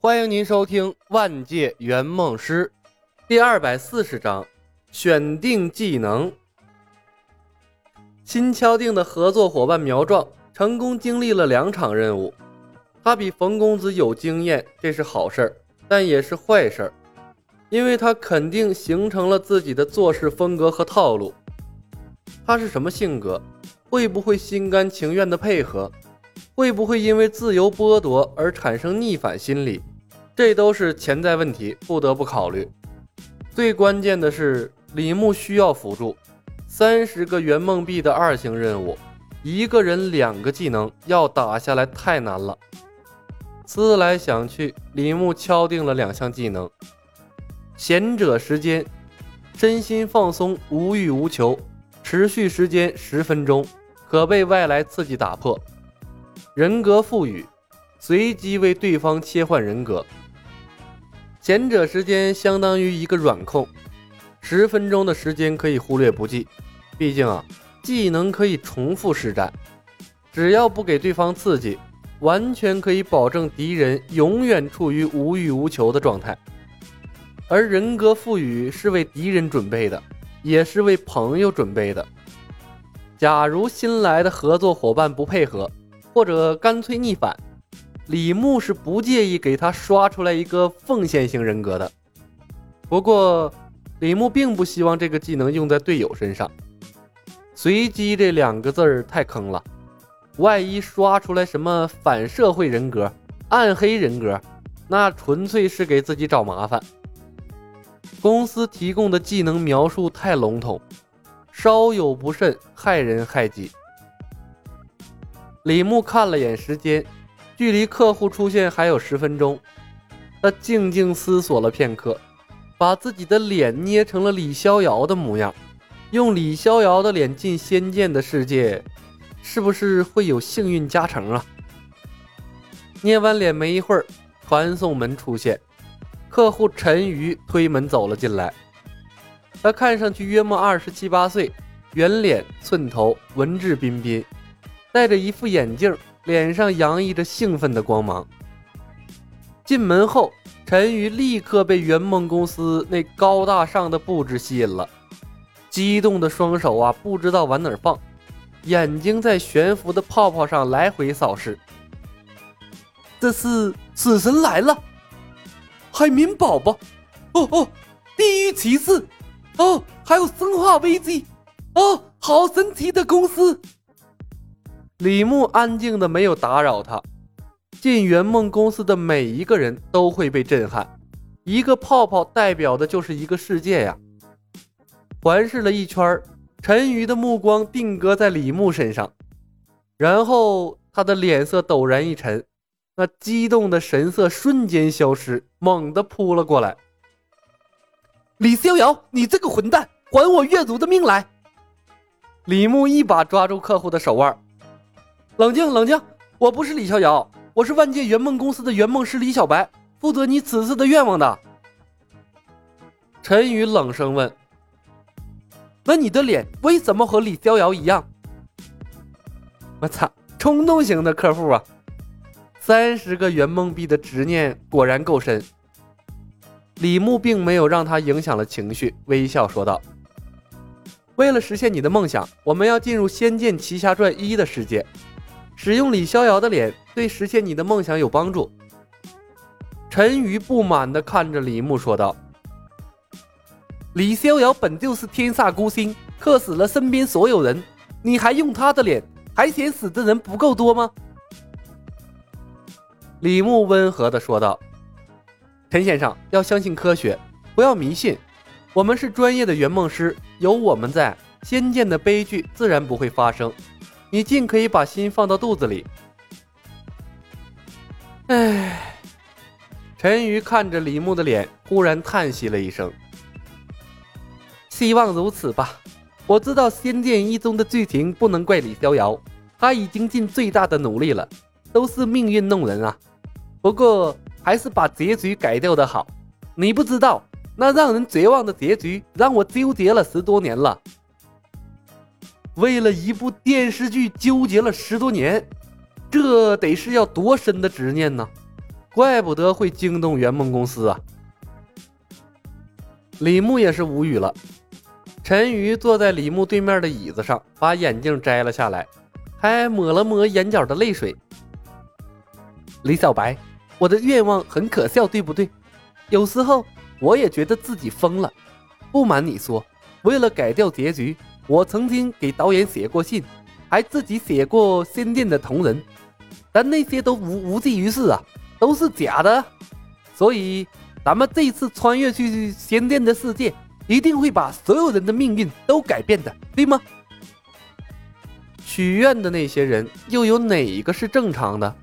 欢迎您收听《万界圆梦师》第二百四十章：选定技能。新敲定的合作伙伴苗壮成功经历了两场任务，他比冯公子有经验，这是好事儿，但也是坏事儿，因为他肯定形成了自己的做事风格和套路。他是什么性格？会不会心甘情愿的配合？会不会因为自由剥夺而产生逆反心理？这都是潜在问题，不得不考虑。最关键的是，李牧需要辅助。三十个圆梦币的二星任务，一个人两个技能，要打下来太难了。思来想去，李牧敲定了两项技能：贤者时间，身心放松，无欲无求，持续时间十分钟，可被外来刺激打破。人格赋予，随机为对方切换人格。前者时间相当于一个软控，十分钟的时间可以忽略不计。毕竟啊，技能可以重复施展，只要不给对方刺激，完全可以保证敌人永远处于无欲无求的状态。而人格赋予是为敌人准备的，也是为朋友准备的。假如新来的合作伙伴不配合，或者干脆逆反，李牧是不介意给他刷出来一个奉献型人格的。不过，李牧并不希望这个技能用在队友身上。随机这两个字儿太坑了，万一刷出来什么反社会人格、暗黑人格，那纯粹是给自己找麻烦。公司提供的技能描述太笼统，稍有不慎害人害己。李牧看了眼时间，距离客户出现还有十分钟，他静静思索了片刻，把自己的脸捏成了李逍遥的模样。用李逍遥的脸进仙剑的世界，是不是会有幸运加成啊？捏完脸没一会儿，传送门出现，客户陈瑜推门走了进来。他看上去约莫二十七八岁，圆脸寸头，文质彬彬，戴着一副眼镜，脸上洋溢着兴奋的光芒。进门后，陈瑜立刻被圆梦公司那高大上的布置吸引了。激动的双手啊，不知道往哪儿放，眼睛在悬浮的泡泡上来回扫视。这是死神来了，海绵宝宝，哦哦，地狱骑士，哦，还有生化危机，哦，好神奇的公司。李牧安静的没有打扰他。进圆梦公司的每一个人都会被震撼，一个泡泡代表的就是一个世界呀。环视了一圈，陈瑜的目光定格在李牧身上，然后他的脸色陡然一沉，那激动的神色瞬间消失，猛地扑了过来。李逍遥，你这个混蛋，还我月族的命来！李牧一把抓住客户的手腕，冷静，冷静，我不是李逍遥，我是万界圆梦公司的圆梦师李小白，负责你此次的愿望的。陈宇冷声问。那你的脸为什么和李逍遥一样？我操，冲动型的客户啊！三十个圆梦币的执念果然够深。李牧并没有让他影响了情绪，微笑说道：“为了实现你的梦想，我们要进入《仙剑奇侠传一》的世界，使用李逍遥的脸对实现你的梦想有帮助。”陈瑜不满地看着李牧说道。李逍遥本就是天煞孤星，克死了身边所有人，你还用他的脸，还嫌死的人不够多吗？李牧温和的说道：“陈先生要相信科学，不要迷信。我们是专业的圆梦师，有我们在，仙剑的悲剧自然不会发生。你尽可以把心放到肚子里。”唉，陈瑜看着李牧的脸，忽然叹息了一声。希望如此吧。我知道《仙剑一》中的剧情不能怪李逍遥，他已经尽最大的努力了，都是命运弄人啊。不过还是把结局改掉的好。你不知道，那让人绝望的结局让我纠结了十多年了。为了一部电视剧纠结了十多年，这得是要多深的执念呢？怪不得会惊动圆梦公司啊！李牧也是无语了。陈宇坐在李牧对面的椅子上，把眼镜摘了下来，还抹了抹眼角的泪水。李小白，我的愿望很可笑，对不对？有时候我也觉得自己疯了。不瞒你说，为了改掉结局，我曾经给导演写过信，还自己写过仙剑的同人，但那些都无无济于事啊，都是假的。所以，咱们这次穿越去仙剑的世界，一定会把所有人的命运都改变的，对吗？许愿的那些人，又有哪一个是正常的？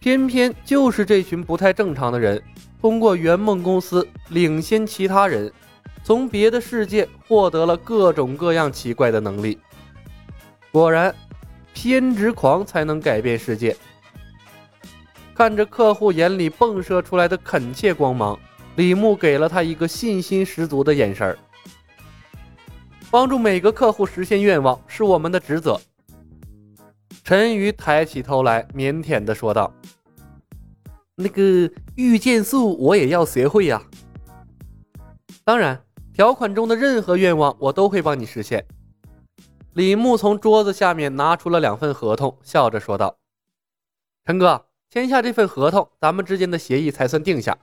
偏偏就是这群不太正常的人，通过圆梦公司领先其他人。从别的世界获得了各种各样奇怪的能力。果然，偏执狂才能改变世界。看着客户眼里迸射出来的恳切光芒，李牧给了他一个信心十足的眼神儿帮助每个客户实现愿望是我们的职责。陈宇抬起头来，腼腆地说道：“那个御剑术我也要学会呀。当然。”条款中的任何愿望，我都会帮你实现。李牧从桌子下面拿出了两份合同，笑着说道：“陈哥，签下这份合同，咱们之间的协议才算定下。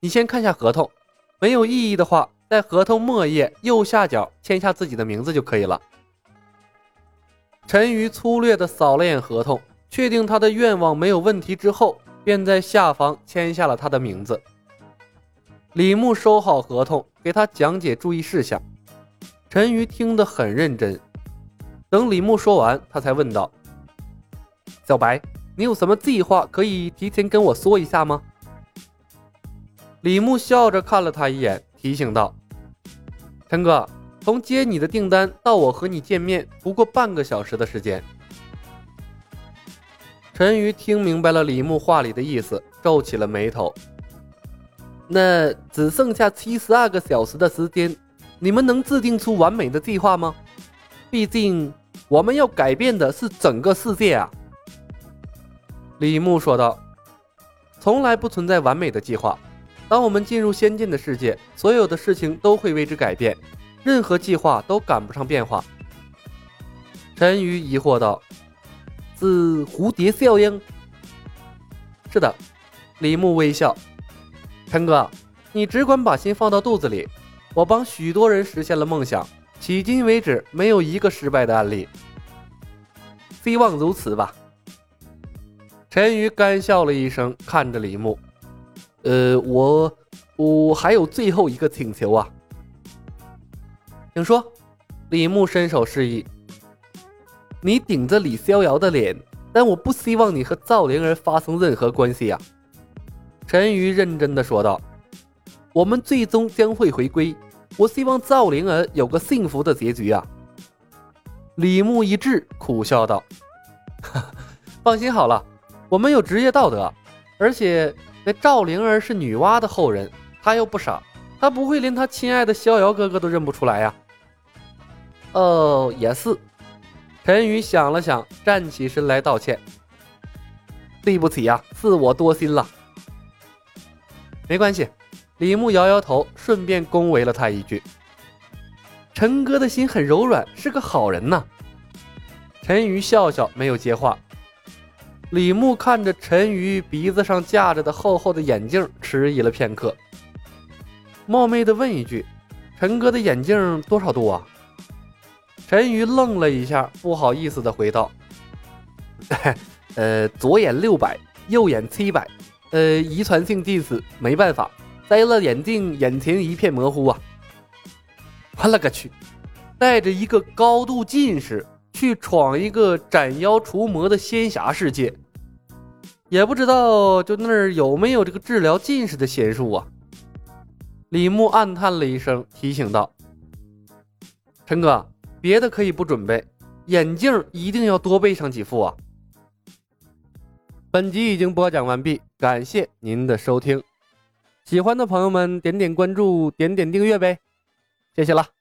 你先看下合同，没有异议的话，在合同末页右下角签下自己的名字就可以了。”陈瑜粗略地扫了眼合同，确定他的愿望没有问题之后，便在下方签下了他的名字。李牧收好合同，给他讲解注意事项。陈瑜听得很认真。等李牧说完，他才问道：“小白，你有什么计划可以提前跟我说一下吗？”李牧笑着看了他一眼，提醒道：“陈哥，从接你的订单到我和你见面，不过半个小时的时间。”陈瑜听明白了李牧话里的意思，皱起了眉头。那只剩下七十二个小时的时间，你们能制定出完美的计划吗？毕竟我们要改变的是整个世界啊！李牧说道：“从来不存在完美的计划。当我们进入先进的世界，所有的事情都会为之改变，任何计划都赶不上变化。”陈瑜疑惑道：“是蝴蝶效应？”是的，李牧微笑。陈哥，你只管把心放到肚子里。我帮许多人实现了梦想，迄今为止没有一个失败的案例。希望如此吧。陈瑜干笑了一声，看着李牧：“呃，我我还有最后一个请求啊，请说。”李牧伸手示意：“你顶着李逍遥的脸，但我不希望你和赵灵儿发生任何关系呀。”陈瑜认真的说道：“我们最终将会回归，我希望赵灵儿有个幸福的结局啊。”李牧一滞，苦笑道：“放心好了，我们有职业道德，而且那赵灵儿是女娲的后人，她又不傻，她不会连她亲爱的逍遥哥哥都认不出来呀。”哦，也是。陈宇想了想，站起身来道歉：“对不起呀，是我多心了。”没关系，李牧摇摇头，顺便恭维了他一句：“陈哥的心很柔软，是个好人呐。”陈瑜笑笑，没有接话。李牧看着陈瑜鼻子上架着的厚厚的眼镜，迟疑了片刻，冒昧的问一句：“陈哥的眼镜多少度啊？”陈瑜愣了一下，不好意思的回道：“ 呃，左眼六百，右眼七百。”呃，遗传性近视，没办法，摘了眼镜，眼前一片模糊啊！我勒个去，带着一个高度近视去闯一个斩妖除魔的仙侠世界，也不知道就那儿有没有这个治疗近视的仙术啊？李牧暗叹了一声，提醒道：“陈哥，别的可以不准备，眼镜一定要多备上几副啊！”本集已经播讲完毕，感谢您的收听。喜欢的朋友们点点关注，点点订阅呗，谢谢了。